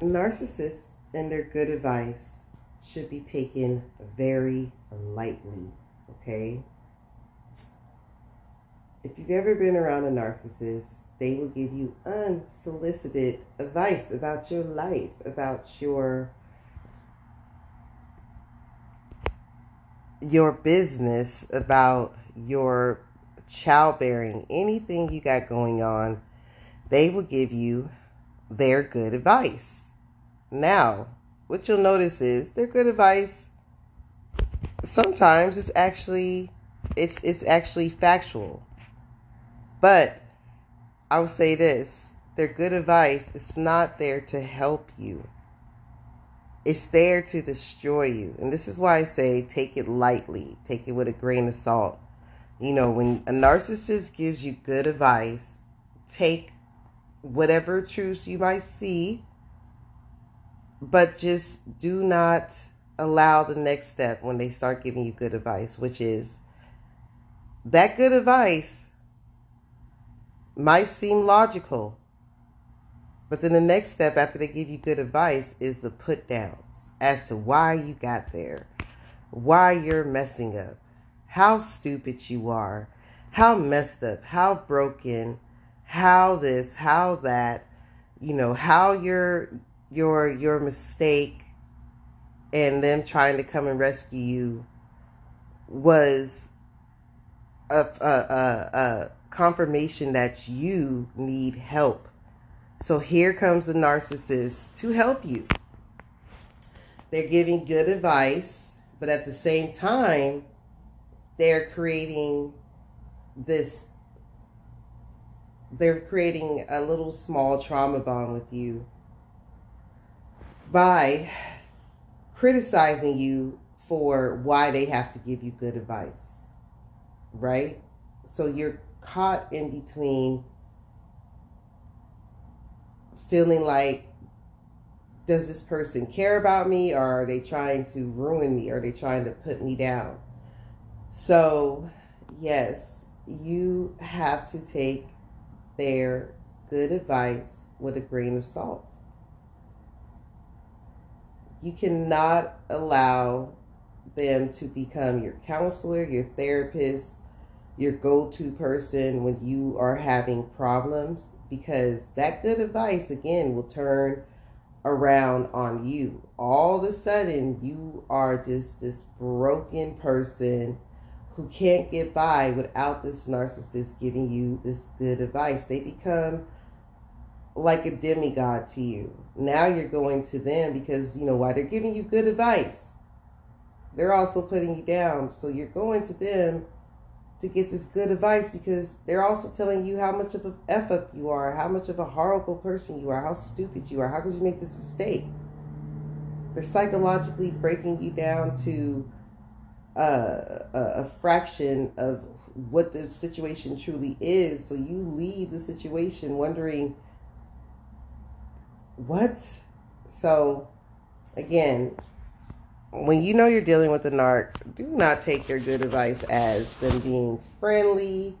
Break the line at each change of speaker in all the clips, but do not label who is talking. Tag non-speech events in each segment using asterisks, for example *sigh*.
narcissists and their good advice should be taken very lightly, okay? If you've ever been around a narcissist, they will give you unsolicited advice about your life, about your your business, about your childbearing, anything you got going on, they will give you their good advice. Now, what you'll notice is their good advice sometimes it's actually it's it's actually factual. But I will say this, their good advice is not there to help you. It's there to destroy you. And this is why I say take it lightly, take it with a grain of salt. You know, when a narcissist gives you good advice, take whatever truths you might see, but just do not allow the next step when they start giving you good advice, which is that good advice might seem logical, but then the next step after they give you good advice is the put downs as to why you got there, why you're messing up, how stupid you are, how messed up, how broken, how this, how that, you know, how your your your mistake and them trying to come and rescue you was a, a, a, a confirmation that you need help. So here comes the narcissist to help you. They're giving good advice, but at the same time, they're creating this they're creating a little small trauma bond with you by criticizing you for why they have to give you good advice right? So you're caught in between feeling like does this person care about me or are they trying to ruin me are they trying to put me down? So yes you have to take their good advice with a grain of salt you cannot allow them to become your counselor your therapist your go to person when you are having problems because that good advice, again, will turn around on you. All of a sudden, you are just this broken person who can't get by without this narcissist giving you this good advice. They become like a demigod to you. Now you're going to them because, you know, why they're giving you good advice. They're also putting you down. So you're going to them to get this good advice because they're also telling you how much of an a F up you are, how much of a horrible person you are, how stupid you are, how could you make this mistake? They're psychologically breaking you down to uh, a, a fraction of what the situation truly is. So you leave the situation wondering, what? So, again, when you know you're dealing with a narc, do not take their good advice as them being friendly.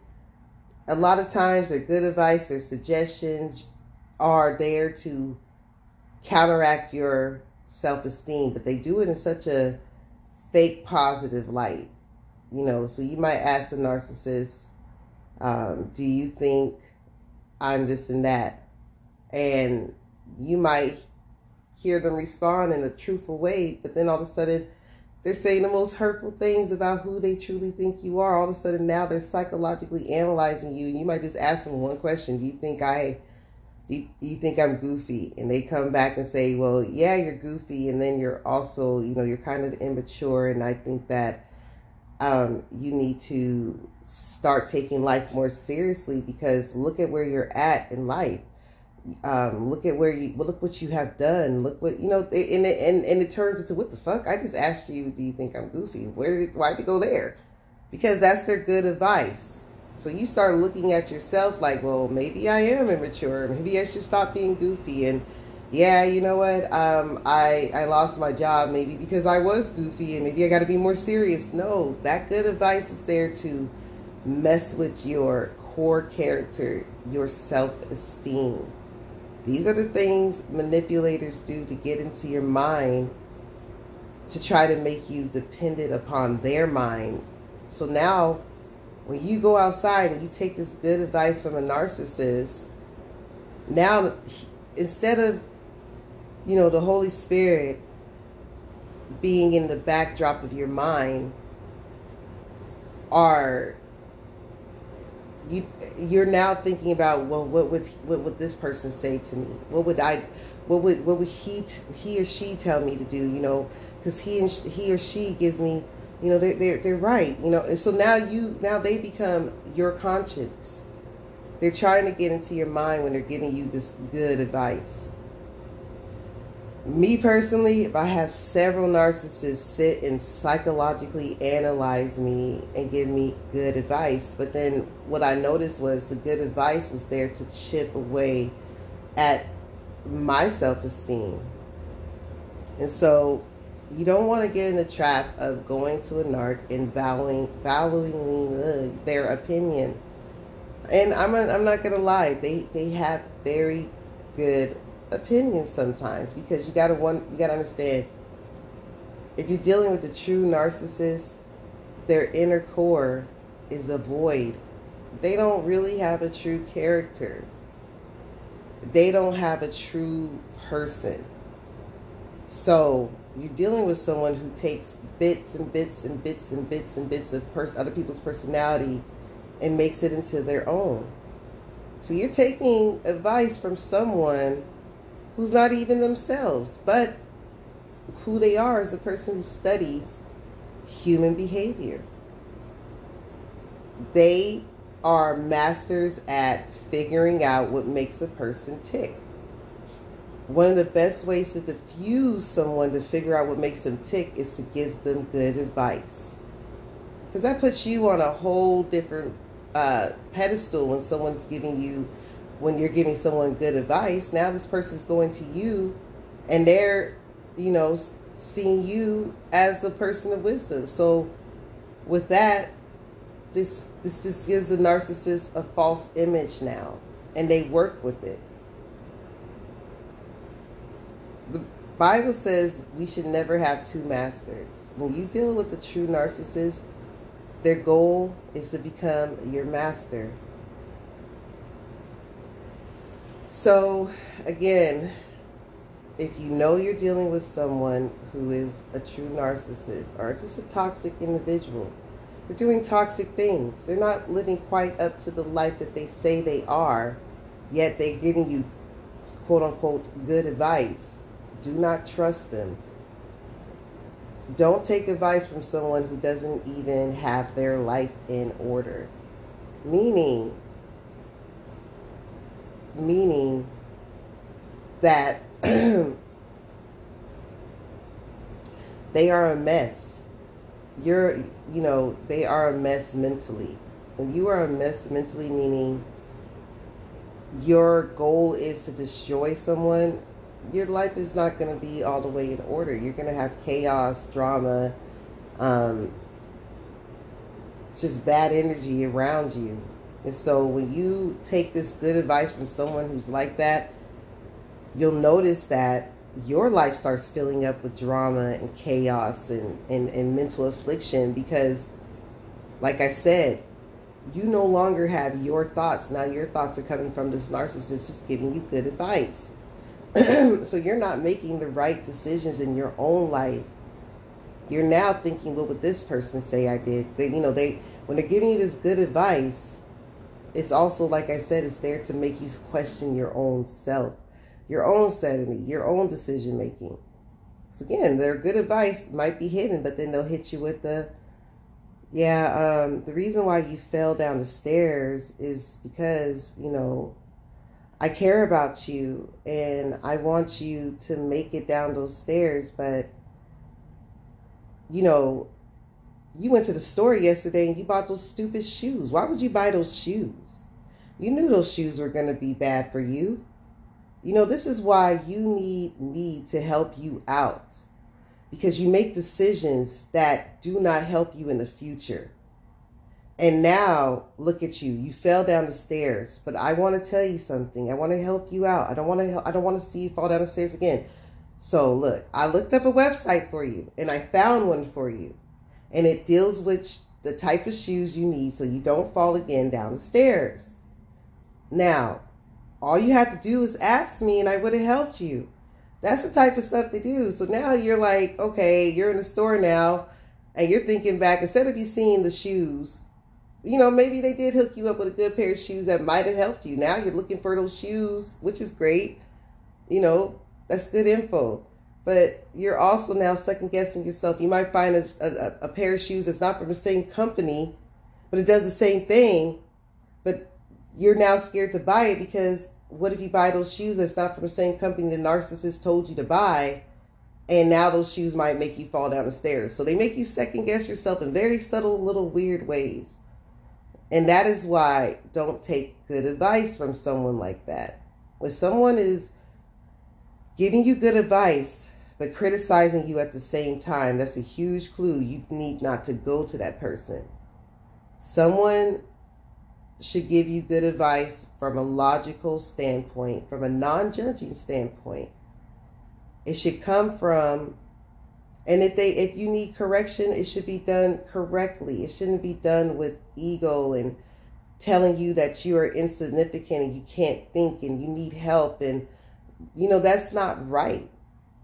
A lot of times, their good advice, their suggestions are there to counteract your self esteem, but they do it in such a fake positive light. You know, so you might ask a narcissist, um, Do you think I'm this and that? And you might hear them respond in a truthful way, but then all of a sudden they're saying the most hurtful things about who they truly think you are. All of a sudden now they're psychologically analyzing you, and you might just ask them one question: Do you think I? Do you, you think I'm goofy? And they come back and say, "Well, yeah, you're goofy, and then you're also, you know, you're kind of immature, and I think that." Um, you need to start taking life more seriously because look at where you're at in life um, look at where you well, look what you have done. Look what you know, and it, and and it turns into what the fuck? I just asked you, do you think I'm goofy? Where did why did you go there? Because that's their good advice. So you start looking at yourself like, well, maybe I am immature. Maybe I should stop being goofy. And yeah, you know what? Um, I I lost my job maybe because I was goofy, and maybe I got to be more serious. No, that good advice is there to mess with your core character, your self esteem These are the things manipulators do to get into your mind to try to make you dependent upon their mind. So now, when you go outside and you take this good advice from a narcissist, now instead of, you know, the Holy Spirit being in the backdrop of your mind, are you you're now thinking about well what would what would this person say to me? What would i what would what would he he or she tell me to do you know? Because he and he or she gives me you know they're, they're they're right you know? And so now you now they become your conscience. They're trying to get into your mind when they're giving you this good advice me personally, if I have several narcissists sit and psychologically analyze me and give me good advice, but then what I noticed was the good advice was there to chip away at my self esteem. And so you don't want to get in the trap of going to a narc and valuing, their opinion. And I'm, I'm not going to lie, they, they have very good opinions sometimes because you gotta one you gotta understand if you're dealing with a true narcissist, their inner core is a void. They don't really have a true character. They don't have a true person. So you're dealing with someone who takes bits and bits and bits and bits and bits of pers- other people's personality and makes it into their own. So you're taking advice from someone who's not even themselves, but who they are as a person who studies human behavior. They are masters at figuring out what makes a person tick. One of the best ways to diffuse someone to figure out what makes them tick is to give them good advice. Because that puts you on a whole different uh, pedestal when someone's giving you when you're giving someone good advice, now this person's going to you and they're, you know, seeing you as a person of wisdom. So with that, this this this gives the narcissist a false image now and they work with it. The Bible says we should never have two masters. When you deal with a true narcissist, their goal is to become your master So, again, if you know you're dealing with someone who is a true narcissist or just a toxic individual, they're doing toxic things. They're not living quite up to the life that they say they are, yet they're giving you quote unquote good advice. Do not trust them. Don't take advice from someone who doesn't even have their life in order. Meaning, meaning that *clears throat* they are a mess. You're, you know, they are a mess mentally. When you are a mess mentally, meaning your goal is to destroy someone, your life is not going to be all the way in order. You're going to have chaos, drama, um, just bad energy around you. And so when you take this good advice from someone who's like that, you'll notice that your life starts filling up with drama and chaos and, and, and mental affliction because, like I said, you no longer have your thoughts. Now your thoughts are coming from this narcissist who's giving you good advice. *clears throat* so you're not making the right decisions in your own life. You're now thinking, what would this person say I did? They, you know, they when they're giving you this good advice, it's also like I said, it's there to make you question your own self, your own sanity, your own decision making. So again, their good advice might be hidden, but then they'll hit you with the, yeah, um, the reason why you fell down the stairs is because you know I care about you and I want you to make it down those stairs, but you know, you went to the store yesterday and you bought those stupid shoes. Why would you buy those shoes? You knew those shoes were going to be bad for you. You know, this is why you need me to help you out because you make decisions that do not help you in the future. And now look at you. You fell down the stairs. But I want to tell you something. I want to help you out. I don't want to I don't want to see you fall down the stairs again. So look, I looked up a website for you and I found one for you. And it deals with the type of shoes you need so you don't fall again down the stairs. Now, all you have to do is ask me and I would have helped you. That's the type of stuff they do. So now you're like, okay, you're in the store now and you're thinking back instead of you seeing the shoes, you know, maybe they did hook you up with a good pair of shoes that might have helped you. Now you're looking for those shoes, which is great. You know, that's good info. But you're also now second guessing yourself. You might find a, a, a pair of shoes that's not from the same company, but it does the same thing. But you're now scared to buy it because what if you buy those shoes that's not from the same company the narcissist told you to buy? And now those shoes might make you fall down the stairs. So they make you second guess yourself in very subtle, little weird ways. And that is why don't take good advice from someone like that. If someone is giving you good advice, but criticizing you at the same time, that's a huge clue. You need not to go to that person. Someone should give you good advice from a logical standpoint, from a non judging standpoint. It should come from and if they if you need correction, it should be done correctly. It shouldn't be done with ego and telling you that you are insignificant and you can't think and you need help and you know that's not right.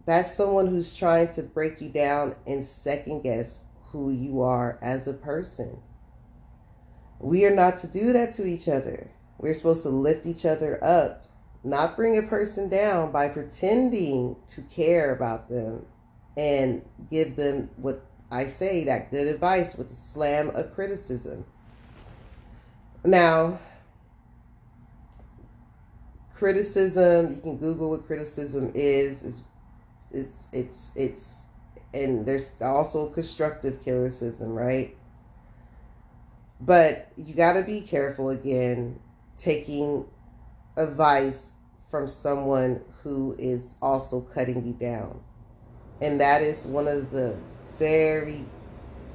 That's someone who's trying to break you down and second guess who you are as a person. We are not to do that to each other. We're supposed to lift each other up, not bring a person down by pretending to care about them and give them what I say that good advice with a slam of criticism. Now, criticism, you can Google what criticism is. It's it's it's it's and there's also constructive criticism, right? But you got to be careful again taking advice from someone who is also cutting you down. And that is one of the very,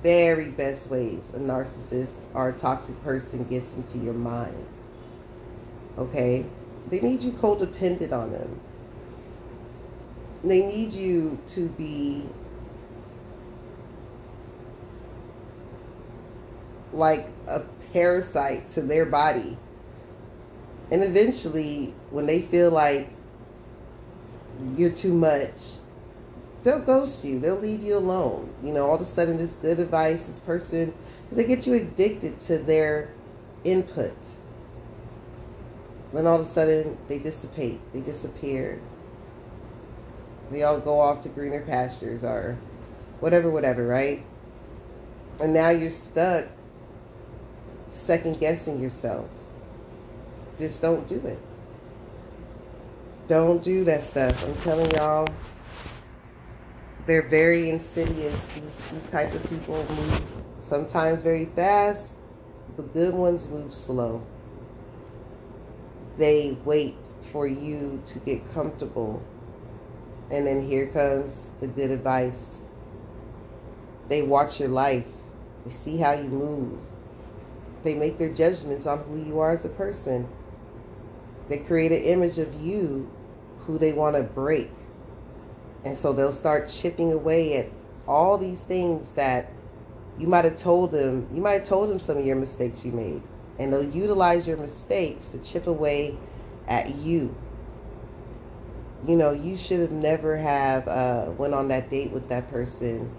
very best ways a narcissist or a toxic person gets into your mind. Okay? They need you codependent on them. They need you to be like a parasite to their body. And eventually, when they feel like you're too much, they'll ghost you. They'll leave you alone. You know, all of a sudden, this good advice, this person, because they get you addicted to their input. Then all of a sudden, they dissipate. They disappear. They all go off to greener pastures or whatever, whatever, right? And now you're stuck second guessing yourself. Just don't do it. Don't do that stuff. I'm telling y'all they're very insidious. These, these type of people move sometimes very fast. The good ones move slow. They wait for you to get comfortable. And then here comes the good advice. They watch your life. They see how you move. They make their judgments on who you are as a person. They create an image of you who they want to break and so they'll start chipping away at all these things that you might have told them, you might have told them some of your mistakes you made. And they'll utilize your mistakes to chip away at you. You know, you should have never have uh, went on that date with that person.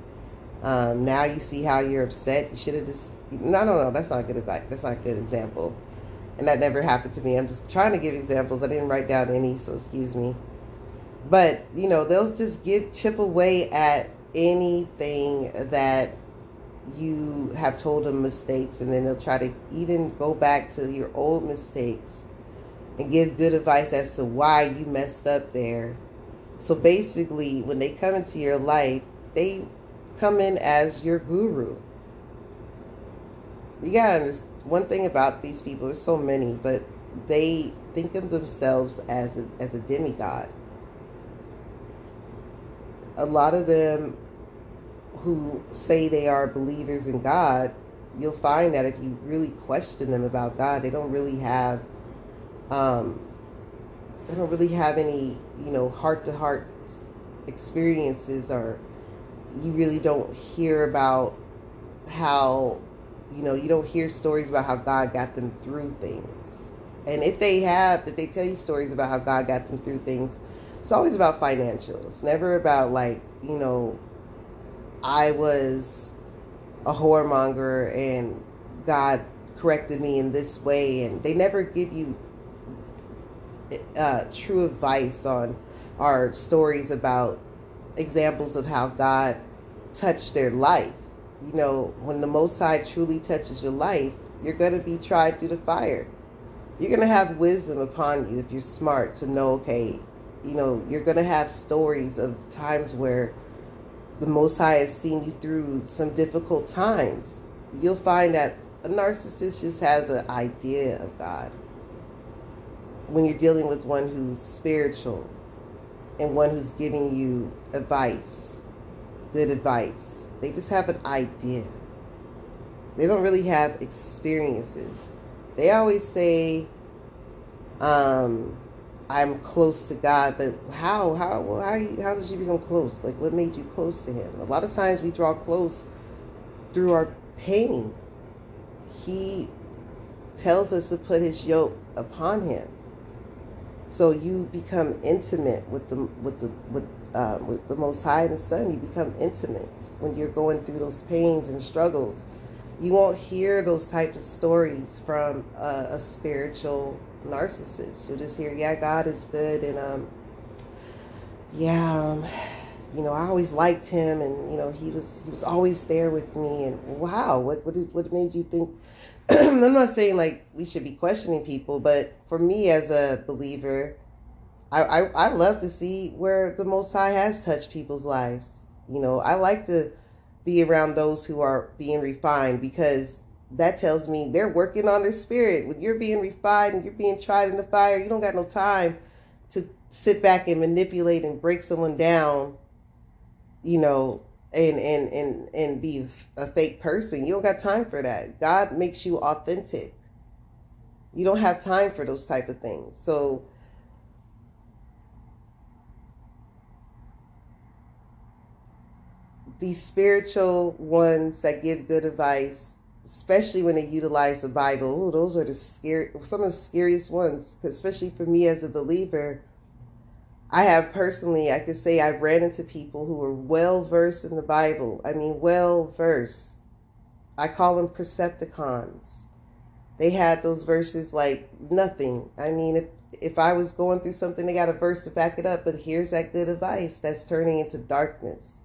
Um, now you see how you're upset. You should have just no, no, no. That's not good advice. That's not a good example. And that never happened to me. I'm just trying to give examples. I didn't write down any, so excuse me. But, you know, they'll just give chip away at anything that you have told them mistakes and then they'll try to even go back to your old mistakes and give good advice as to why you messed up there. So basically, when they come into your life, they come in as your guru. You gotta understand one thing about these people, there's so many, but they think of themselves as a, as a demigod a lot of them who say they are believers in God you'll find that if you really question them about God, they don't really have, um, they don't really have any, you know, heart to heart experiences, or you really don't hear about how, you know, you don't hear stories about how God got them through things. And if they have, if they tell you stories about how God got them through things, it's always about financials. Never about like, you know, I was a whoremonger and God corrected me in this way. And they never give you uh, true advice on our stories about examples of how God touched their life. You know, when the Most High truly touches your life, you're going to be tried through the fire. You're going to have wisdom upon you if you're smart to know, okay, you know, you're going to have stories of times where the Most High has seen you through some difficult times. You'll find that a narcissist just has an idea of God. When you're dealing with one who's spiritual and one who's giving you advice, good advice, they just have an idea. They don't really have experiences. They always say, um, I'm close to God, but how? How? Well, how? How did you become close? Like, what made you close to Him? A lot of times we draw close through our pain. He tells us to put His yoke upon Him, so you become intimate with the with the with uh, with the Most High and the Son. You become intimate when you're going through those pains and struggles. You won't hear those type of stories from a, a spiritual narcissist. You'll just hear, yeah, God is good, and um, yeah, um, you know, I always liked him, and you know, he was he was always there with me. And wow, what what what made you think? *clears throat* I'm not saying like we should be questioning people, but for me as a believer, I, I I love to see where the Most High has touched people's lives. You know, I like to be around those who are being refined because that tells me they're working on their spirit. When you're being refined and you're being tried in the fire, you don't got no time to sit back and manipulate and break someone down, you know, and and and and be a fake person. You don't got time for that. God makes you authentic. You don't have time for those type of things. So these spiritual ones that give good advice especially when they utilize the Bible. Ooh, those are the scary, some of the scariest ones. Especially for me as a believer, I have personally, I could say I've ran into people who are well versed in the Bible. I mean, well versed. I call them Percepticons. They had those verses like nothing. I mean, if if I was going through something, they got a verse to back it up. But here's that good advice that's turning into darkness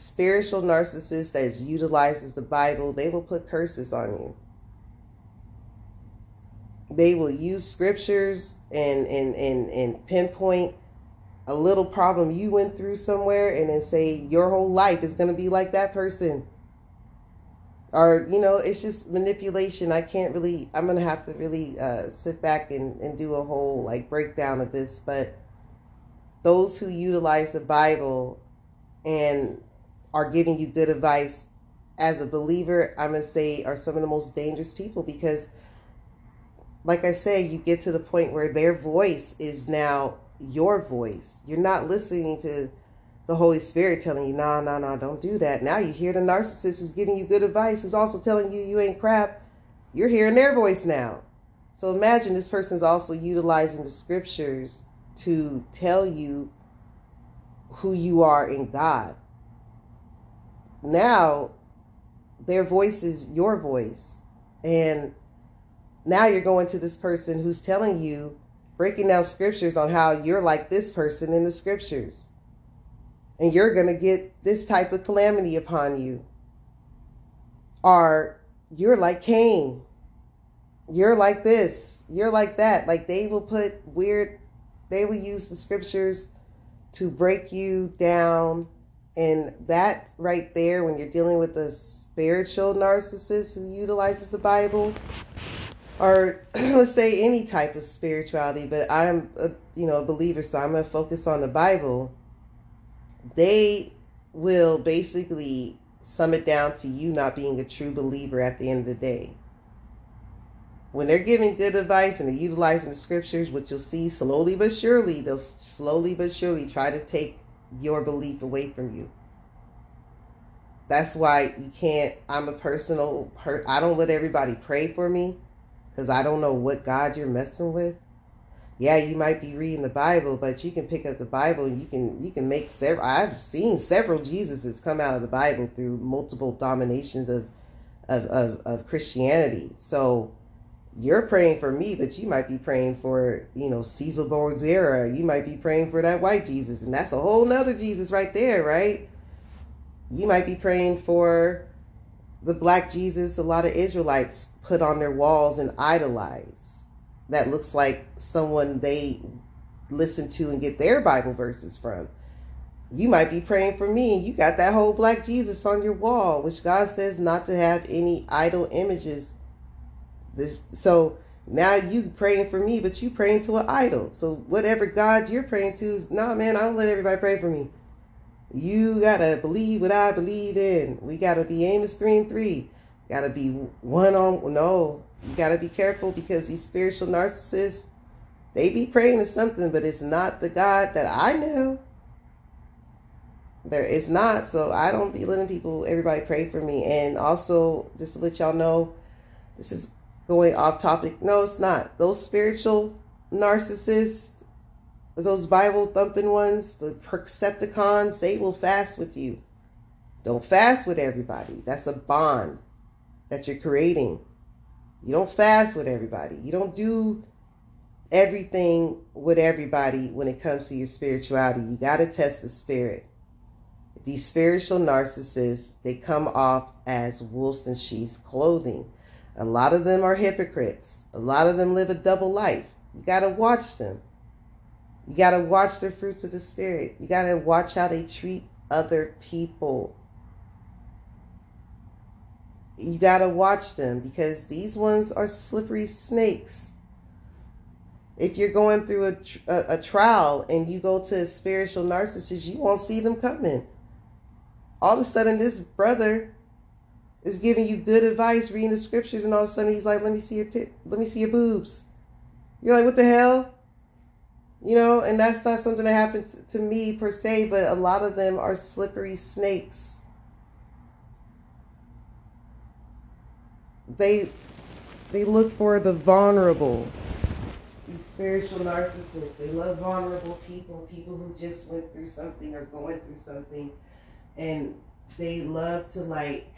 spiritual narcissist that utilizes the Bible, they will put curses on you. They will use scriptures and and and, and pinpoint a little problem you went through somewhere and then say your whole life is going to be like that person. Or, you know, it's just manipulation. I can't really, I'm going to have to really uh, sit back and, and do a whole like breakdown of this. But those who utilize the Bible and are giving you good advice as a believer, I'm going to say are some of the most dangerous people because, like I said, you get to the point where their voice is now your voice. You're not listening to the Holy Spirit telling you, nah, nah, nah, don't do that. Now you hear the narcissist who's giving you good advice, who's also telling you you ain't crap. You're hearing their voice now. So imagine this person's also utilizing the scriptures to tell you who you are in God now their voice is your voice. And now you're going to this person who's telling you, breaking down scriptures on how you're like this person in the scriptures. And you're going to get this type of calamity upon you. Or you're like Cain. You're like this. You're like that. Like they will put weird, they will use the scriptures to break you down and that right there, when you're dealing with a spiritual narcissist who utilizes the Bible, or *clears throat* let's say any type of spirituality, but I'm a, you know a believer, so I'm gonna focus on the Bible. They will basically sum it down to you not being a true believer at the end of the day. When they're giving good advice and they're utilizing the scriptures, what you'll see slowly but surely, they'll slowly but surely try to take your belief away from you. That's why you can't. I'm a personal. Per, I don't let everybody pray for me because I don't know what God you're messing with. Yeah, you might be reading the Bible, but you can pick up the Bible. You can you can make several. I've seen several Jesuses come out of the Bible through multiple dominations of of of, of Christianity. So you're praying for me, but you might be praying for, you know, Caesar Borgia. You might be praying for that white Jesus, and that's a whole nother Jesus right there, right? You might be praying for the black Jesus a lot of Israelites put on their walls and idolize. That looks like someone they listen to and get their Bible verses from. You might be praying for me and you got that whole black Jesus on your wall, which God says not to have any idol images. This so now you praying for me, but you praying to an idol. So whatever God you're praying to is nah man, I don't let everybody pray for me. You gotta believe what I believe in. We gotta be Amos three and three. Gotta be one on no. You gotta be careful because these spiritual narcissists, they be praying to something, but it's not the God that I know. There it's not. So I don't be letting people everybody pray for me. And also just to let y'all know, this is going off topic. No, it's not. Those spiritual narcissists those Bible thumping ones, the Percepticons, they will fast with you. Don't fast with everybody. That's a bond that you're creating. You don't fast with everybody. You don't do everything with everybody when it comes to your spirituality. You got to test the spirit. These spiritual narcissists, they come off as wolves in sheep's clothing. A lot of them are hypocrites. A lot of them live a double life. You got to watch them. You got to watch the fruits of the Spirit. You got to watch how they treat other people. You got to watch them because these ones are slippery snakes. If you're going through a, a, a trial and you go to a spiritual narcissist, you won't see them coming. All of a sudden, this brother is giving you good advice, reading the scriptures, and all of a sudden he's like, "Let me see your tip. Let me see your boobs." You're like, "What the hell?" You know, and that's not something that happens to me per se, but a lot of them are slippery snakes. They they look for the vulnerable. These spiritual narcissists, they love vulnerable people, people who just went through something or going through something, and they love to like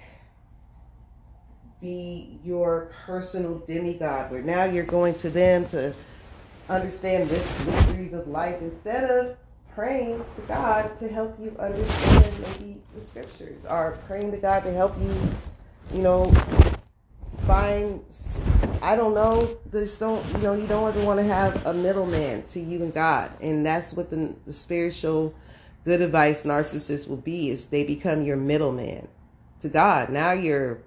be your personal demigod where now you're going to them to understand the mysteries of life instead of praying to God to help you understand maybe the scriptures or praying to God to help you, you know, find I don't know, This don't you know, you don't ever want to have a middleman to you and God. And that's what the, the spiritual good advice narcissist will be is they become your middleman to God. Now you're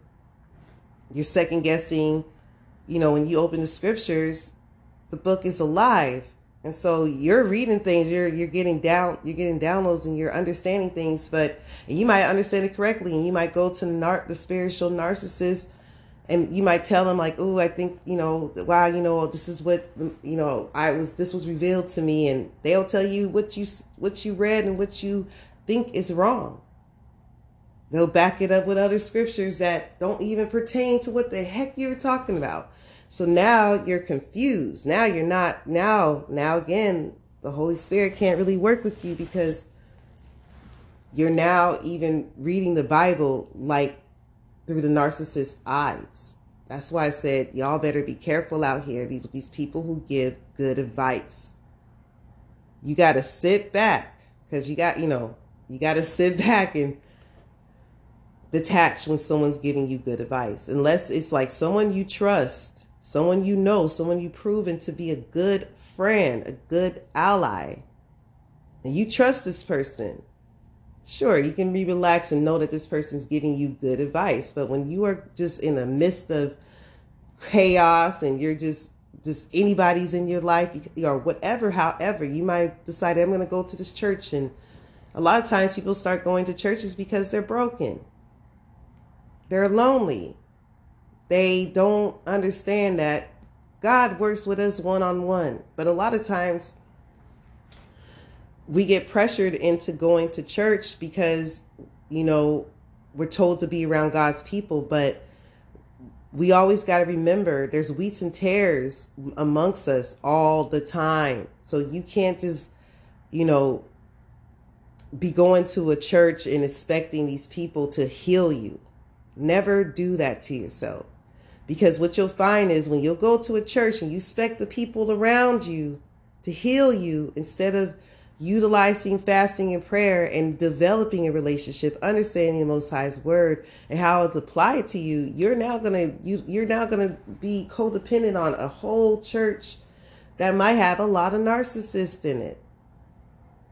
you're second guessing, you know, when you open the scriptures, the book is alive. And so you're reading things, you're you're getting down, you're getting downloads, and you're understanding things. But you might understand it correctly, and you might go to the, nar- the spiritual narcissist, and you might tell them like, "Oh, I think you know, wow, you know, this is what you know, I was, this was revealed to me," and they'll tell you what you what you read and what you think is wrong. They'll back it up with other scriptures that don't even pertain to what the heck you're talking about. So now you're confused. Now you're not, now, now again, the Holy Spirit can't really work with you because you're now even reading the Bible like through the narcissist's eyes. That's why I said, y'all better be careful out here with these people who give good advice. You got to sit back because you got, you know, you got to *laughs* sit back and detach when someone's giving you good advice. Unless it's like someone you trust someone you know, someone you've proven to be a good friend, a good ally, and you trust this person, sure, you can be relaxed and know that this person's giving you good advice. But when you are just in the midst of chaos and you're just just anybody's in your life or whatever, however, you might decide I'm going to go to this church and a lot of times people start going to churches because they're broken. They're lonely. They don't understand that God works with us one on one. But a lot of times we get pressured into going to church because, you know, we're told to be around God's people, but we always got to remember there's wheats and tares amongst us all the time. So you can't just, you know, be going to a church and expecting these people to heal you. Never do that to yourself. Because what you'll find is when you'll go to a church and you expect the people around you to heal you instead of utilizing fasting and prayer and developing a relationship, understanding the Most High's word and how it's applied to you, you're now gonna you you're now gonna be codependent on a whole church that might have a lot of narcissists in it.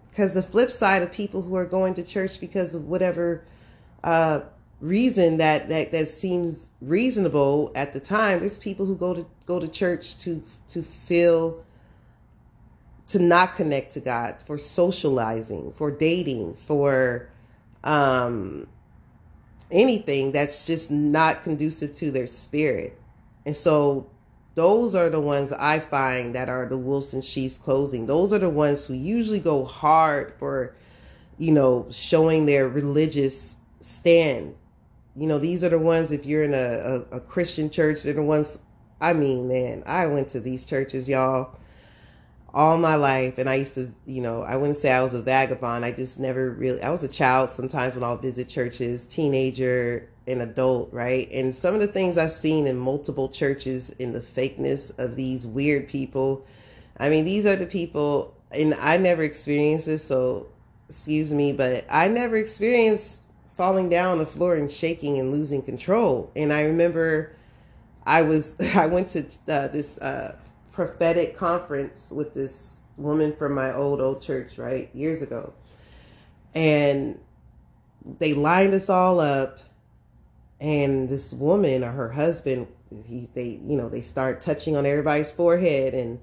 Because the flip side of people who are going to church because of whatever uh, reason that, that that seems reasonable at the time, there's people who go to go to church to to feel to not connect to God, for socializing, for dating, for um, anything that's just not conducive to their spirit. And so those are the ones I find that are the wolves and sheep's clothing. Those are the ones who usually go hard for, you know, showing their religious stand. You know, these are the ones, if you're in a, a, a Christian church, they're the ones, I mean, man, I went to these churches, y'all all my life and i used to you know i wouldn't say i was a vagabond. I just never really i was a child sometimes when i'll visit churches teenager and adult right? And some of the things i've seen in multiple churches in the fakeness of these weird people i mean these are the people and i never experienced this so excuse me but i never experienced falling down the floor and shaking and losing control. And i remember i was *laughs* i went to uh, this uh, prophetic conference with this woman from my old old church, right? Years ago. And they lined us all up and this woman or her husband he they you know they start touching on everybody's forehead and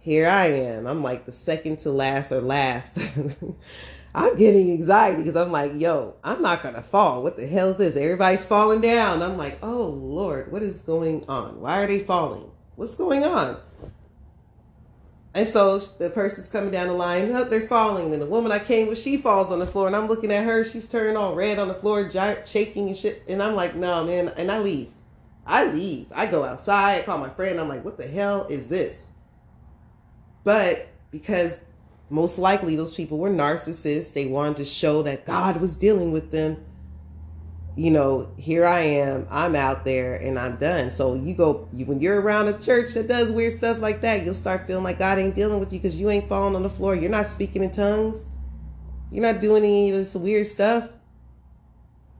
here I am. I'm like the second to last or last. *laughs* I'm getting anxiety because I'm like, yo, I'm not gonna fall. What the hell is this? Everybody's falling down. I'm like, oh Lord, what is going on? Why are they falling? What's going on? And so the person's coming down the line, they're falling. And the woman I came with, she falls on the floor, and I'm looking at her. She's turning all red on the floor, shaking and shit. And I'm like, no, man. And I leave. I leave. I go outside, call my friend. I'm like, what the hell is this? But because most likely those people were narcissists, they wanted to show that God was dealing with them you know, here I am, I'm out there and I'm done. So you go, you, when you're around a church that does weird stuff like that, you'll start feeling like God ain't dealing with you because you ain't falling on the floor. You're not speaking in tongues. You're not doing any of this weird stuff.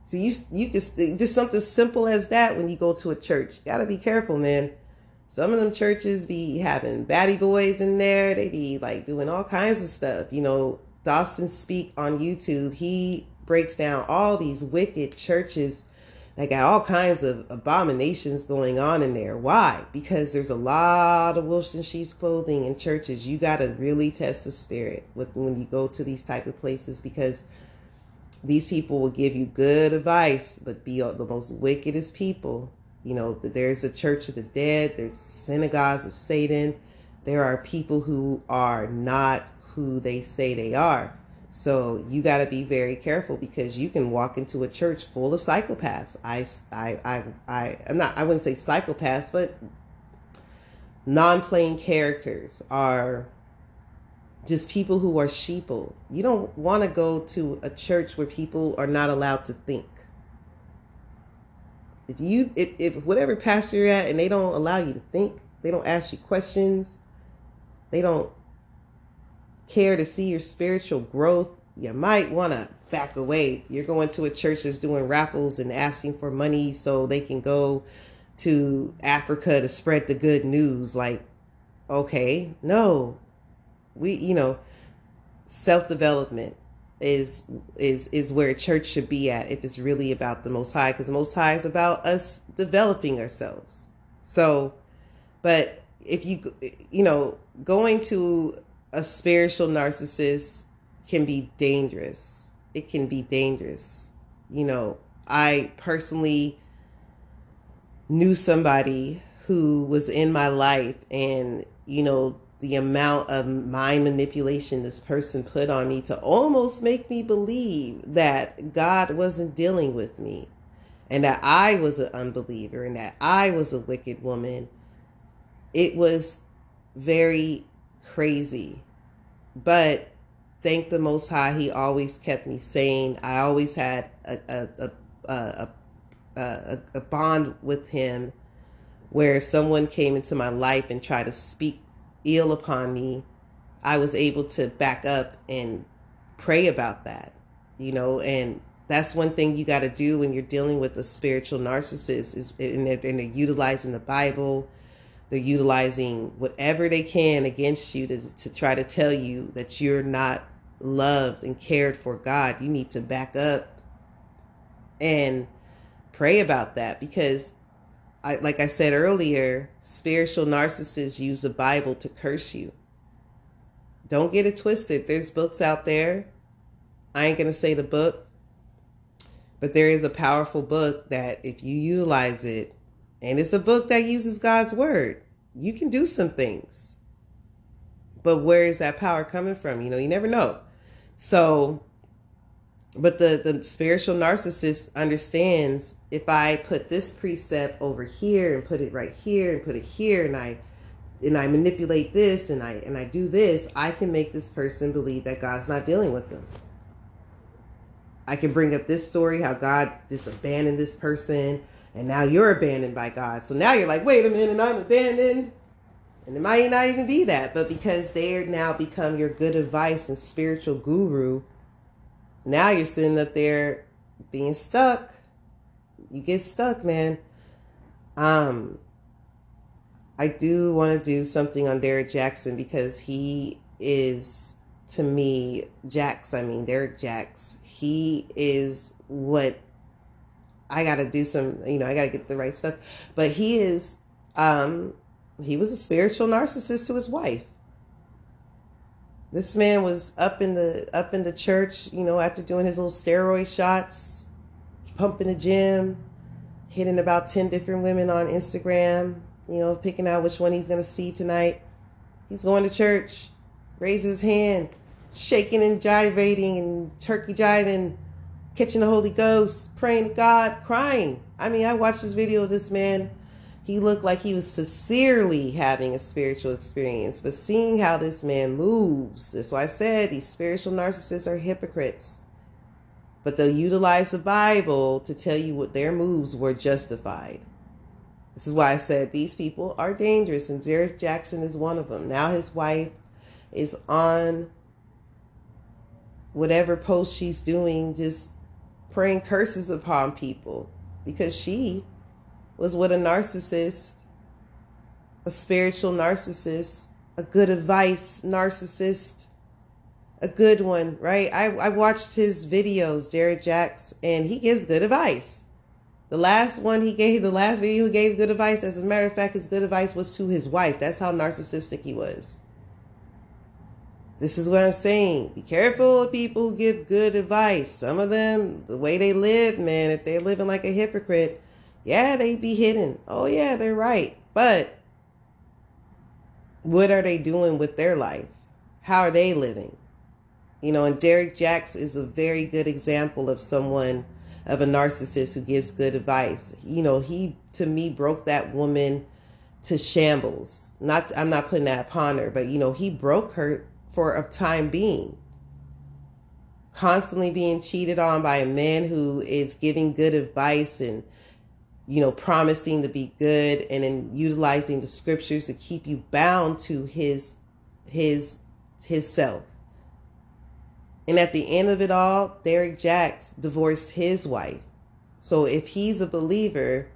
So you you can just something simple as that when you go to a church. Gotta be careful, man. Some of them churches be having baddie boys in there. They be like doing all kinds of stuff. You know, Dawson Speak on YouTube. He breaks down all these wicked churches that got all kinds of abominations going on in there. Why? Because there's a lot of wolves in sheep's clothing in churches. You got to really test the spirit with when you go to these type of places because these people will give you good advice, but be the most wickedest people. You know, there's a church of the dead. There's synagogues of Satan. There are people who are not who they say they are. So you got to be very careful because you can walk into a church full of psychopaths. I, I, I, I, I'm not, I wouldn't say psychopaths, but non-playing characters are just people who are sheeple. You don't want to go to a church where people are not allowed to think. If you, if, if whatever pastor you're at and they don't allow you to think, they don't ask you questions, they don't care to see your spiritual growth, you might want to back away. You're going to a church that's doing raffles and asking for money so they can go to Africa to spread the good news. Like, okay, no. We, you know, self-development is is is where church should be at if it's really about the most high because the most high is about us developing ourselves so but if you you know going to a spiritual narcissist can be dangerous. It can be dangerous. You know, I personally knew somebody who was in my life and you know the amount of mind manipulation this person put on me to almost make me believe that God wasn't dealing with me and that I was an unbeliever and that I was a wicked woman. It was very crazy. But thank the Most High, He always kept me sane. I always had a, a, a, a, a, bond with Him where if someone came into my life and tried to speak ill upon me, I was able to back up and pray about that, you know, and that's one thing you got to do when you're dealing with a spiritual narcissist is and they're, and they're utilizing the Bible, they're utilizing whatever they can against you to, to try to tell you that you're not loved and cared for God. You need to back up and pray about that because I, like I said earlier, spiritual narcissists use the Bible to curse you. Don't get it twisted. There's books out there. I ain't going to say the book, but there is a powerful book that if you utilize it, and it's a book that uses God's word, you can do some things. But where is that power coming from? You know, you never know. So but the the spiritual narcissist understands if i put this precept over here and put it right here and put it here and i and i manipulate this and i and i do this i can make this person believe that god's not dealing with them i can bring up this story how god just abandoned this person and now you're abandoned by god so now you're like wait a minute i'm abandoned and it might not even be that but because they're now become your good advice and spiritual guru now you're sitting up there being stuck. You get stuck, man. Um, I do want to do something on Derek Jackson because he is, to me, Jax, I mean, Derrick Jaxn, he is what I got to do some, you know, I got to get the right stuff. But he is, um, he was a spiritual narcissist to his wife. This man was up in the up in the church, you know, after doing his little steroid shots, pumping the gym, hitting about 10 different women on Instagram, you know, picking out which one he's to see tonight. He's going to church, raises his hand, shaking and gyrating and turkey jiving, catching the Holy Ghost, praying to God, crying. I mean, I watched this video of this man he looked like he was sincerely having a spiritual experience. But seeing how this man moves, that's why I said these spiritual narcissists are hypocrites. But they'll utilize the Bible to tell you what their moves were justified. This is why I said these people are dangerous, and Jared Jackson is one of them. Now his wife is on whatever post she's doing, just praying curses upon people because she was with a narcissist, a spiritual narcissist, a good advice narcissist, a good one, right? I, I watched his videos, Derrick Jaxn, and he gives good advice. The last one he gave, the last video he gave good advice, as a matter of fact, his good advice was to his wife. That's how narcissistic he was. This is what I'm saying. Be careful of people who give good advice. Some of them, the way they live, man, if they're living like a hypocrite, yeah, they be hidden. Oh, yeah, they're right. But what are they doing with their life? How are they living? You know, and Derrick Jaxn is a very good example of someone, of a narcissist who gives good advice. You know, he, to me, broke that woman to shambles. Not, I'm not putting that upon her, but, you know, he broke her for a time being constantly being cheated on by a man who is giving good advice and you know, promising to be good and then utilizing the scriptures to keep you bound to his his his self. And at the end of it all, Derrick Jaxn divorced his wife. So if he's a believer,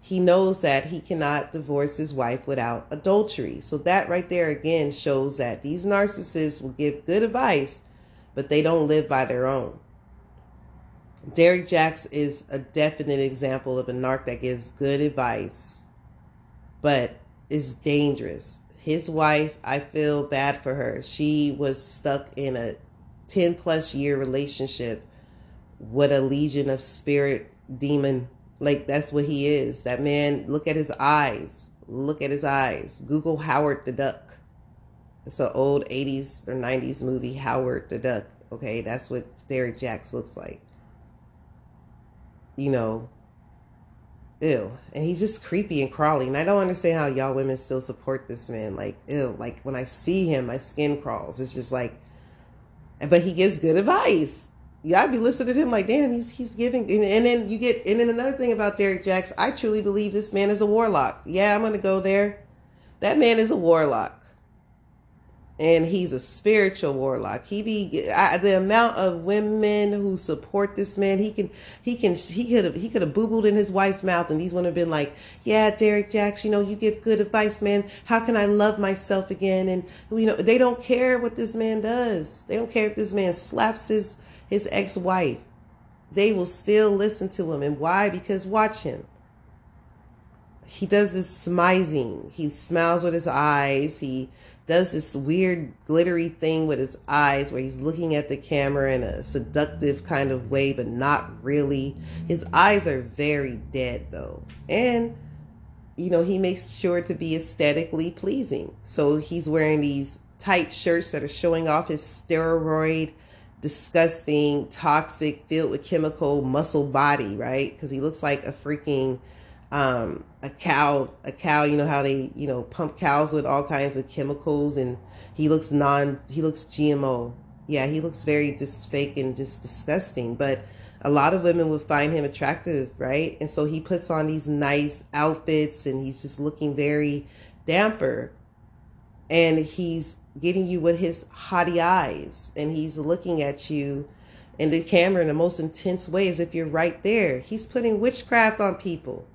he knows that he cannot divorce his wife without adultery. So that right there again shows that these narcissists will give good advice, but they don't live by their own. Derrick Jaxn is a definite example of a narc that gives good advice, but is dangerous. His wife, I feel bad for her. She was stuck in a 10 plus year relationship with a legion of spirit demon. Like that's what he is. That man, look at his eyes. Look at his eyes. Google Howard the Duck. It's an old 80s or 90s movie, Howard the Duck. Okay, that's what Derrick Jaxn looks like. You know, ew. And he's just creepy and crawly. And I don't understand how y'all women still support this man. Like, ew. Like when I see him, my skin crawls. It's just like, but he gives good advice yeah, I'd be listening to him like, damn, he's he's giving, and, and, then you get, and then another thing about Derrick Jaxn, I truly believe this man is a warlock. Yeah, I'm gonna go there. That man is a warlock, and he's a spiritual warlock. He be I, the amount of women who support this man. He can, he can, he could have, he could have boo booed in his wife's mouth, and these women have been like, yeah, Derrick Jaxn, you know, you give good advice, man. How can I love myself again? And you know, they don't care what this man does. They don't care if this man slaps his his ex wife, they will still listen to him. And why? Because watch him. He does this smizing. He smiles with his eyes. He does this weird glittery thing with his eyes where he's looking at the camera in a seductive kind of way, but not really. His eyes are very dead though. And you know, he makes sure to be aesthetically pleasing. So he's wearing these tight shirts that are showing off his steroid disgusting, toxic, filled with chemical muscle body, right? Because he looks like a freaking um, a cow. A cow, you know how they you know pump cows with all kinds of chemicals, and he looks non. He looks GMO. Yeah, he looks very just fake and just disgusting. But a lot of women would find him attractive, right? And so he puts on these nice outfits, and he's just looking very damper, and he's getting you with his haughty eyes and he's looking at you in the camera in the most intense way as if you're right there. He's putting witchcraft on people.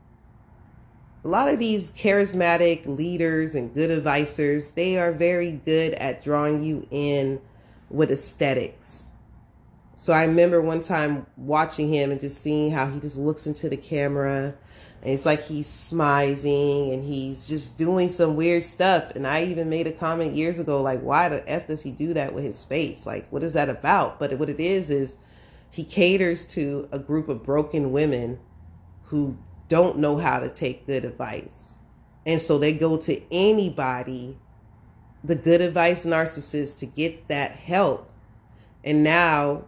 A lot of these charismatic leaders and good advisors, they are very good at drawing you in with aesthetics. So I remember one time watching him and just seeing how he just looks into the camera and it's like he's smizing and he's just doing some weird stuff. And I even made a comment years ago, like, why the F does he do that with his face? Like, what is that about? But what it is, is he caters to a group of broken women who don't know how to take good advice. And so they go to anybody, the good advice narcissist, to get that help. And now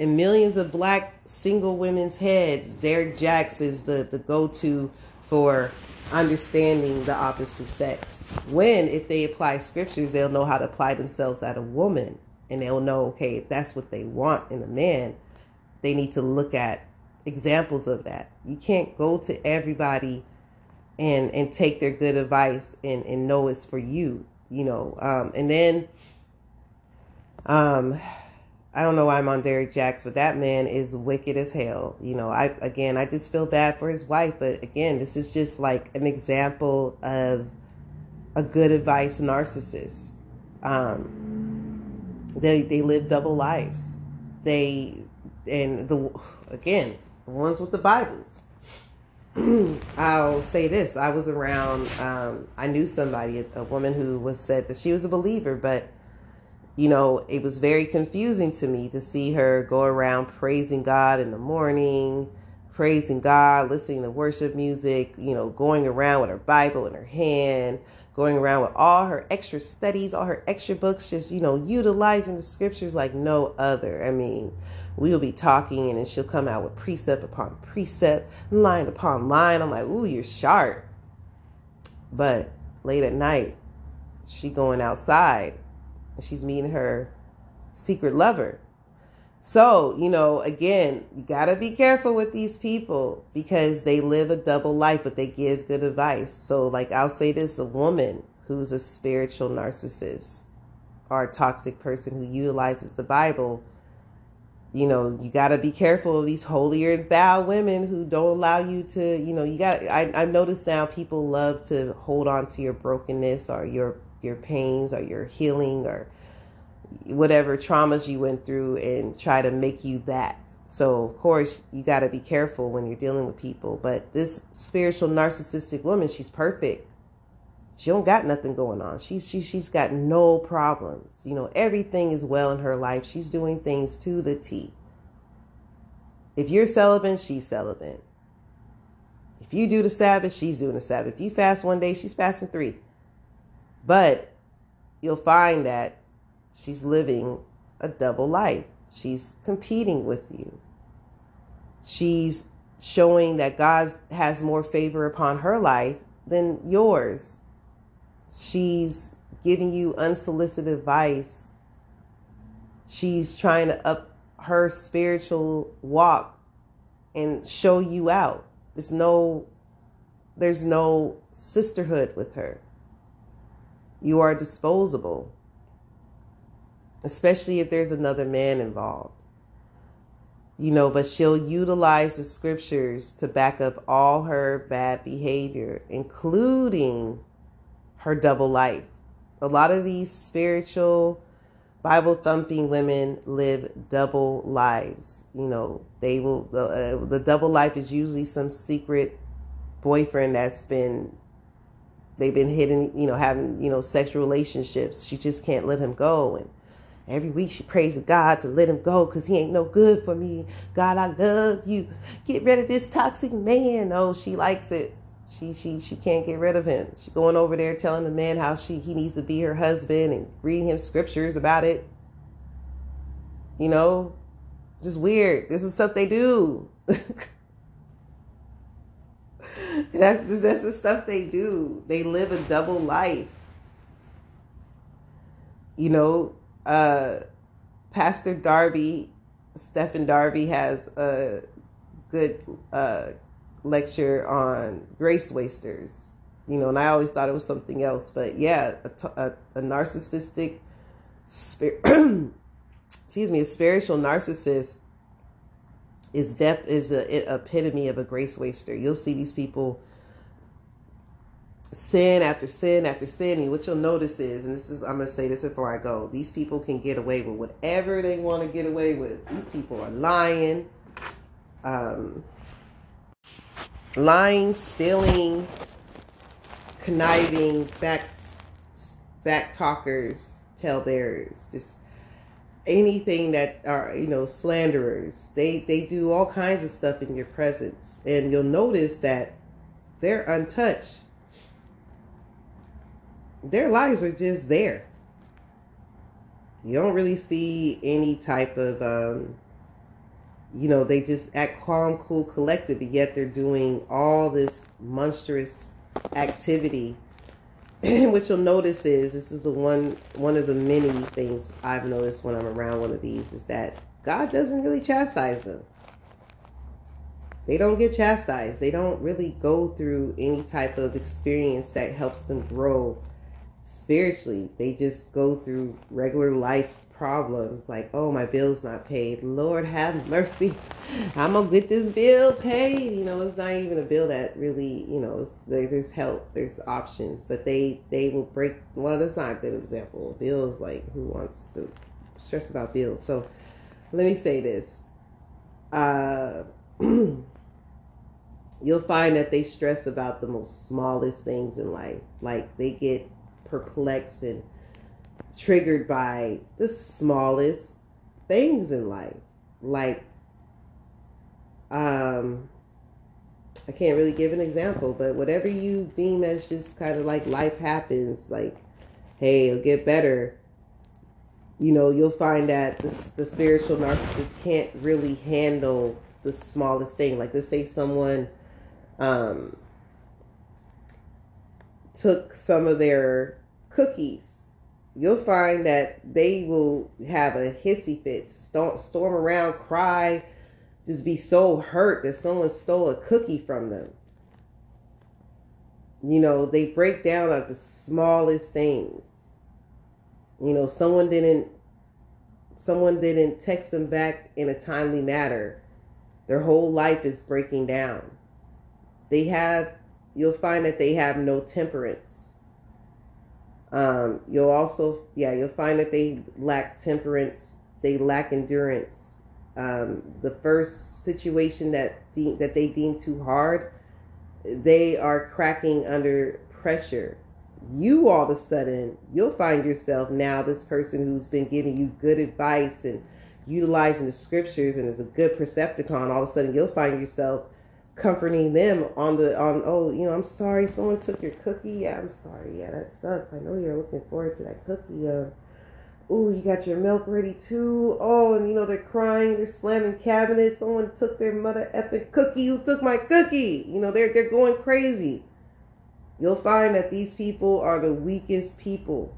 in millions of black single women's heads, Derrick Jaxn is the, the go to for understanding the opposite sex. When, if they apply scriptures, they'll know how to apply themselves at a woman and they'll know, okay, if that's what they want in a man, they need to look at examples of that. You can't go to everybody and and take their good advice and, and know it's for you, you know. Um, and then um I don't know why I'm on Derrick Jaxn, but that man is wicked as hell. You know, I again, I just feel bad for his wife, but again, this is just like an example of a good advice narcissist. Um, they they live double lives. They and the again, the ones with the Bibles. *clears throat* I'll say this: I was around. Um, I knew somebody, a woman who was said that she was a believer, but you know, it was very confusing to me to see her go around praising God in the morning, praising God, listening to worship music, you know, going around with her Bible in her hand, going around with all her extra studies, all her extra books, just, you know, utilizing the scriptures like no other. I mean, we'll be talking and then she'll come out with precept upon precept, line upon line. I'm like, ooh, you're sharp. But late at night, she going outside she's meeting her secret lover. So, you know, again, you got to be careful with these people because they live a double life, but they give good advice. So, like, I'll say this a woman who's a spiritual narcissist or a toxic person who utilizes the Bible, you know, you got to be careful of these holier than thou women who don't allow you to, you know, you got, I, I've noticed now people love to hold on to your brokenness or your your pains or your healing or whatever traumas you went through and try to make you that. So, of course, you got to be careful when you're dealing with people. But this spiritual narcissistic woman, she's perfect. She don't got nothing going on. She's she, she's got no problems. You know, everything is well in her life. She's doing things to the T. If you're celibate, she's celibate. If you do the Sabbath, she's doing the Sabbath. If you fast one day, she's fasting three. But you'll find that she's living a double life. She's competing with you. She's showing that God has more favor upon her life than yours. She's giving you unsolicited advice. She's trying to up her spiritual walk and show you out. There's no there's no sisterhood with her. You are disposable, especially if there's another man involved. You know, but she'll utilize the scriptures to back up all her bad behavior, including her double life. A lot of these spiritual, Bible thumping women live double lives. You know, they will, uh, the double life is usually some secret boyfriend that's been they've been hitting, you know, having, you know, sexual relationships. She just can't let him go. And every week she prays to God to let him go because he ain't no good for me. God, I love you. Get rid of this toxic man. Oh, she likes it. She she she can't get rid of him. She going over there telling the man how she he needs to be her husband and reading him scriptures about it. You know, just weird. This is stuff they do. *laughs* that's that's the stuff they do. They live a double life. You know, uh, Pastor Darby, Stephen Darby has a good uh, lecture on grace wasters. You know, and I always thought it was something else, but yeah, a, a, a narcissistic, spirit, *clears throat* excuse me, a spiritual narcissist is depth is a, epitome of a grace waster. You'll see these people sin after sin after sin, and what you'll notice is, and this is I'm gonna say this before I go, these people can get away with whatever they want to get away with. These people are lying, um, lying, stealing, conniving, back back talkers, talebearers, just anything that are you know slanderers. They they do all kinds of stuff in your presence. And you'll notice that they're untouched. Their lives are just there. You don't really see any type of um you know they just act calm cool collected but yet they're doing all this monstrous activity *clears throat* what you'll notice is this is a one one of the many things I've noticed when I'm around one of these is that God doesn't really chastise them. They don't get chastised. They don't really go through any type of experience that helps them grow spiritually. They just go through regular life's problems like, oh, my bill's not paid. Lord have mercy. I'm going to get this bill paid. You know, it's not even a bill that really, you know, there's help, there's options, but they, they will break. Well, that's not a good example. Bills, like, who wants to stress about bills? So let me say this. Uh, *clears throat* you'll find that they stress about the most smallest things in life. Like they get perplexed and triggered by the smallest things in life. Like, um, I can't really give an example, but whatever you deem as just kind of like life happens, like, hey, it'll get better. You know, you'll find that the, the spiritual narcissist can't really handle the smallest thing. Like, let's say someone um, took some of their cookies, you'll find that they will have a hissy fit, storm, storm around, cry, just be so hurt that someone stole a cookie from them. You know, they break down at the smallest things. You know, someone didn't someone didn't text them back in a timely manner. Their whole life is breaking down. They have you'll find that they have no temperance um, you'll also, yeah, you'll find that they lack temperance, they lack endurance. Um, the first situation that de- that they deem too hard, they are cracking under pressure. You all of a sudden, you'll find yourself now this person who's been giving you good advice and utilizing the scriptures and is a good percepticon, all of a sudden you'll find yourself comforting them on the on oh you know i'm sorry someone took your cookie. Yeah i'm sorry. Yeah that sucks. I know you're looking forward to that cookie uh oh you got your milk ready too? Oh and you know they're crying they're slamming cabinets. Someone took their mother epic cookie. Who took my cookie? You know they're they're going crazy. You'll find that these people are the weakest people.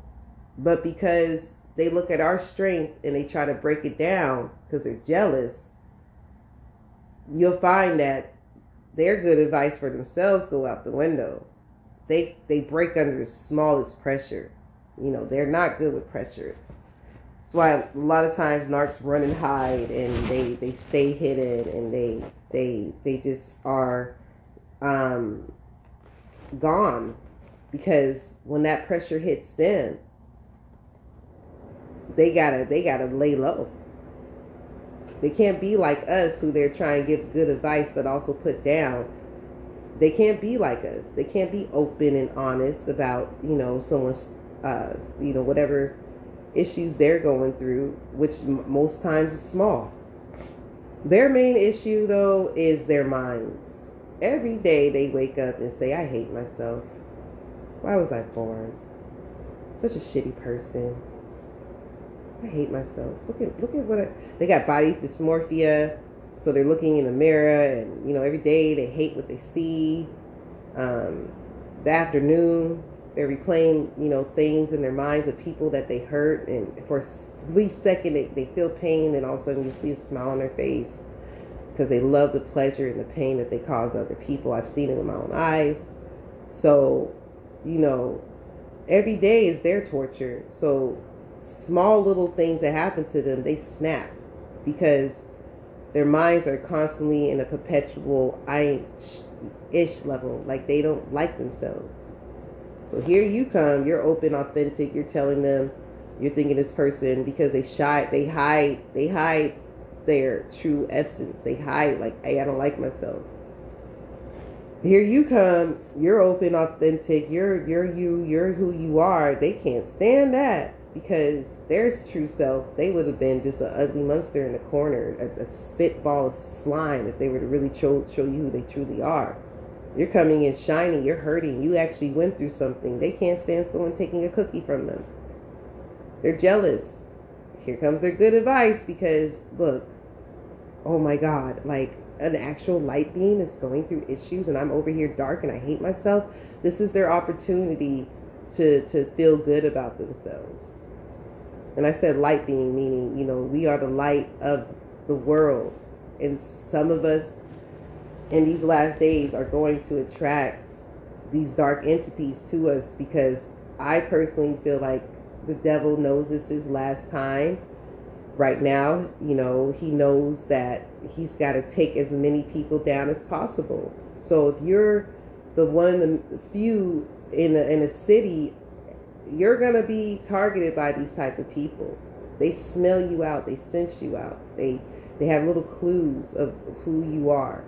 But because they look at our strength and they try to break it down because they're jealous you'll find that their good advice for themselves go out the window. They they break under the smallest pressure. You know, they're not good with pressure. That's why a lot of times narcs run and hide and they, they stay hidden and they they they just are um gone because when that pressure hits them they gotta they gotta lay low they can't be like us who they're trying to give good advice but also put down. They can't be like us. They can't be open and honest about, you know, someone's, uh, you know, whatever issues they're going through, which m- most times is small. Their main issue, though, is their minds. Every day they wake up and say, I hate myself. Why was I born? Such a shitty person. I hate myself. Look at look at what I, they got body dysmorphia, so they're looking in the mirror, and you know every day they hate what they see. Um, the afternoon they're replaying you know things in their minds of people that they hurt, and for a brief second they, they feel pain, and all of a sudden you see a smile on their face because they love the pleasure and the pain that they cause other people. I've seen it with my own eyes. So, you know, every day is their torture. So small little things that happen to them, they snap because their minds are constantly in a perpetual I ish level. Like they don't like themselves. So here you come, you're open, authentic, you're telling them you're thinking this person because they shy they hide they hide their true essence. They hide like, hey, I don't like myself. Here you come, you're open, authentic, you're you're you, you're who you are. They can't stand that because their true self, they would have been just an ugly monster in the corner, a, a spitball of slime if they were to really show, show you who they truly are. You're coming in shining, you're hurting, you actually went through something. They can't stand someone taking a cookie from them. They're jealous. Here comes their good advice because, look, oh my God, like an actual light beam is going through issues and I'm over here dark and I hate myself. This is their opportunity to, to feel good about themselves and I said light being, meaning, you know, we are the light of the world. And some of us in these last days are going to attract these dark entities to us because I personally feel like the devil knows this is last time. Right now, you know, he knows that he's got to take as many people down as possible. So if you're the one of the few in a, in a city you're going to be targeted by these type of people. They smell you out. They sense you out. They they have little clues of who you are.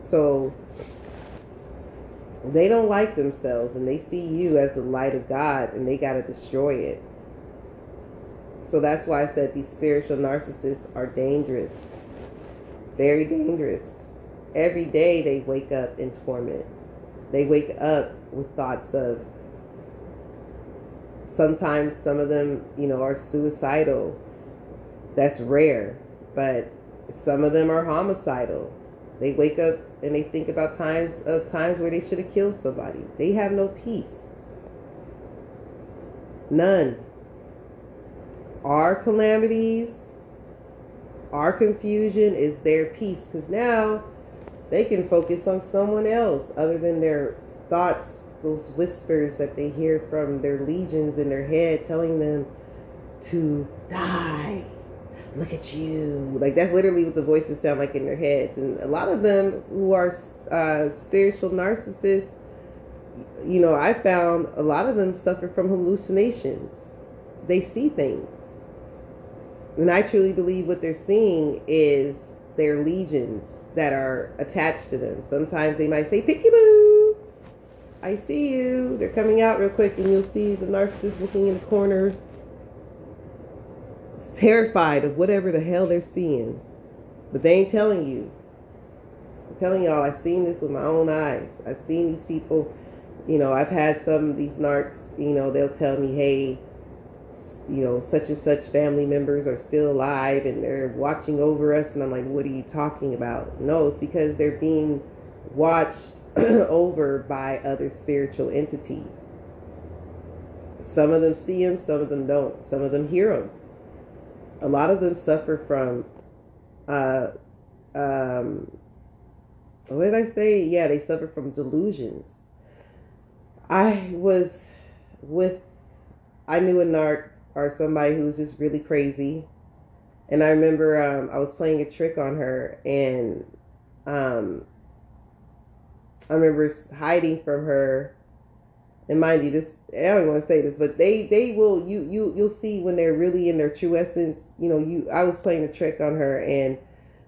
So they don't like themselves and they see you as the light of God and they got to destroy it. So that's why I said these spiritual narcissists are dangerous. Very dangerous. Every day they wake up in torment. They wake up with thoughts of sometimes some of them, you know, are suicidal. That's rare, but some of them are homicidal. They wake up and they think about times of times where they should have killed somebody. They have no peace. None. Our calamities, our confusion is their peace because now they can focus on someone else other than their thoughts those whispers that they hear from their legions in their head telling them to die. Look at you. Like that's literally what the voices sound like in their heads. And a lot of them who are uh, spiritual narcissists, you know, I found a lot of them suffer from hallucinations. They see things. And I truly believe what they're seeing is their legions that are attached to them. Sometimes they might say, Picky boo I see you. They're coming out real quick, and you'll see the narcissist looking in the corner, terrified of whatever the hell they're seeing. But they ain't telling you. I'm telling y'all, I've seen this with my own eyes. I've seen these people, you know, I've had some of these narcs, you know, they'll tell me, hey, you know, such and such family members are still alive and they're watching over us. And I'm like, what are you talking about? No, it's because they're being watched *clears throat* over by other spiritual entities. Some of them see them, some of them don't. Some of them hear them. A lot of them suffer from, uh, um, what did I say? Yeah, they suffer from delusions. I was with, I knew a narc or somebody who's just really crazy. And I remember um, I was playing a trick on her, and um, I remember hiding from her. And mind you, this I don't want to say this, but they they will you you you'll see when they're really in their true essence. You know, you I was playing a trick on her, and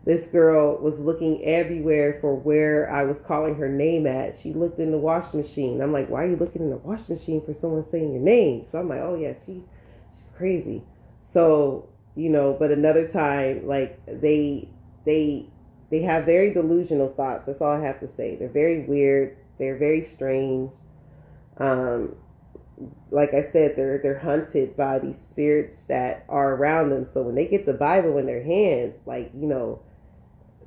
this girl was looking everywhere for where I was calling her name at. She looked in the washing machine. I'm like, why are you looking in the washing machine for someone saying your name? So I'm like, oh yeah, she she's crazy. So you know, but another time, like they they they have very delusional thoughts. That's all I have to say. They're very weird. They're very strange. Um, like I said, they're they're hunted by these spirits that are around them. So when they get the Bible in their hands, like you know,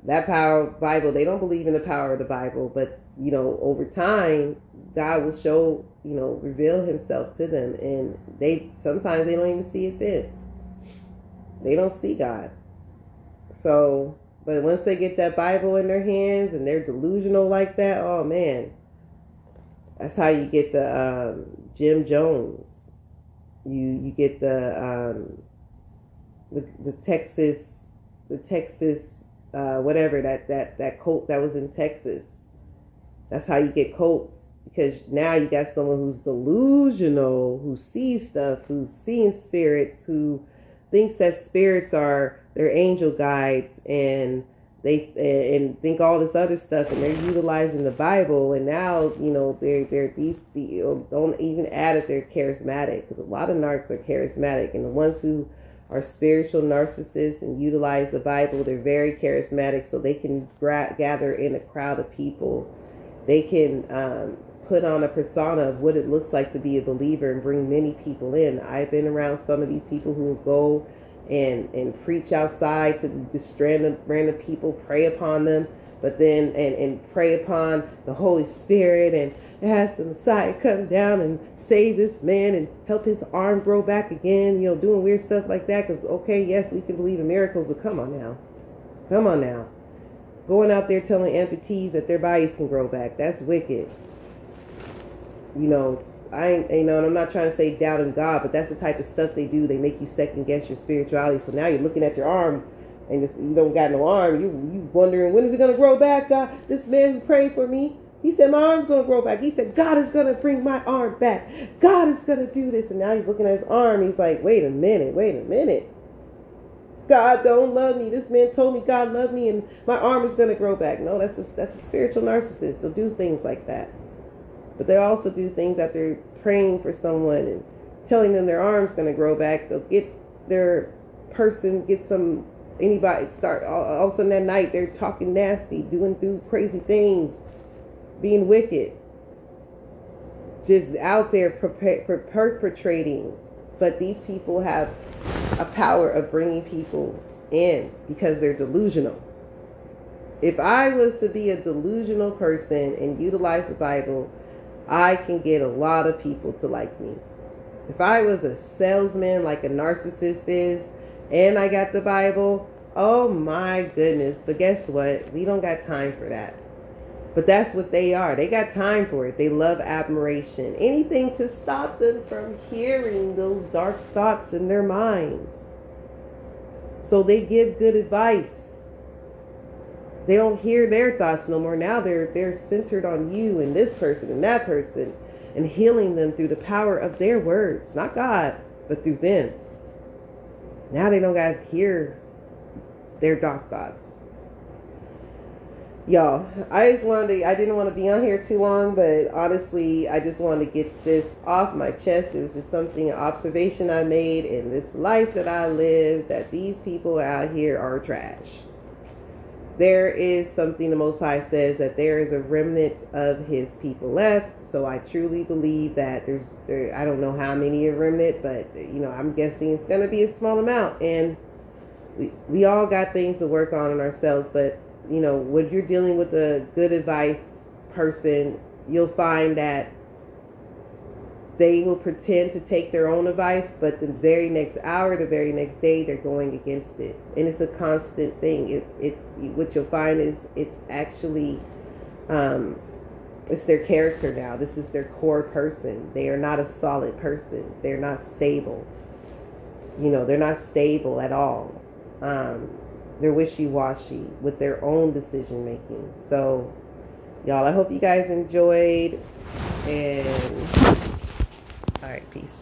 that power Bible, they don't believe in the power of the Bible, but you know, over time, God will show, you know, reveal Himself to them, and they sometimes they don't even see it then. They don't see God. So but once they get that Bible in their hands and they're delusional like that, oh man, that's how you get the um, Jim Jones. You you get the um, the the Texas the Texas uh, whatever that that that cult that was in Texas. That's how you get cults because now you got someone who's delusional, who sees stuff, who's seeing spirits, who thinks that spirits are their angel guides and they and think all this other stuff and they're utilizing the bible. And now you know they're they're these the, don't even add if they're charismatic because a lot of narcs are charismatic. And the ones who are spiritual narcissists and utilize the bible they're very charismatic. So they can gra- gather in a crowd of people. They can um, put on a persona of what it looks like to be a believer and bring many people in. I've been around some of these people who go and and preach outside to just random random people, pray upon them, but then and and pray upon the Holy Spirit and ask the Messiah come down and save this man and help his arm grow back again. You know, doing weird stuff like that. Because okay, yes, we can believe in miracles, but come on now, come on now, going out there telling amputees that their bodies can grow back. That's wicked. You know, I ain't, you know, and I'm not trying to say doubt in God, but that's the type of stuff they do. They make you second guess your spirituality. So now you're looking at your arm, and you don't got no arm. You you wondering when is it gonna grow back? God, this man who prayed for me, he said my arm's gonna grow back. He said God is gonna bring my arm back. God is gonna do this, and now he's looking at his arm. He's like, wait a minute, wait a minute. God don't love me. This man told me God loved me, and my arm is gonna grow back. No, that's a, that's a spiritual narcissist. They'll do things like that. But they also do things after praying for someone and telling them their arm's going to grow back. They'll get their person, get some anybody start all, all, of a sudden that night they're talking nasty, doing do crazy things, being wicked, just out there perpetrating. But these people have a power of bringing people in because they're delusional. If I was to be a delusional person and utilize the Bible I can get a lot of people to like me. If I was a salesman like a narcissist is, and I got the Bible, oh my goodness. But guess what? We don't got time for that. But that's what they are. They got time for it. They love admiration. Anything to stop them from hearing those dark thoughts in their minds. So they give good advice they don't hear their thoughts no more. Now they're they're centered on you and this person and that person and healing them through the power of their words, not God, but through them. Now they don't got to hear their dark thoughts. y'all i just wanted to i didn't want to be on here too long but honestly i just wanted to get this off my chest it was just something an observation i made in this life that i live that these people out here are trash there is something the most high says that there is a remnant of his people left. So i truly believe that there's there i don't know how many a remnant but you know i'm guessing it's going to be a small amount. And we, we all got things to work on in ourselves but you know, when you're dealing with a good advice person, you'll find that they will pretend to take their own advice, but the very next hour, the very next day, they're going against it, and it's a constant thing. It, it's what you'll find is it's actually um, it's their character now. This is their core person. They are not a solid person. They're not stable. You know, they're not stable at all. Um, they're wishy-washy with their own decision making. So, y'all, I hope you guys enjoyed. And all right, peace.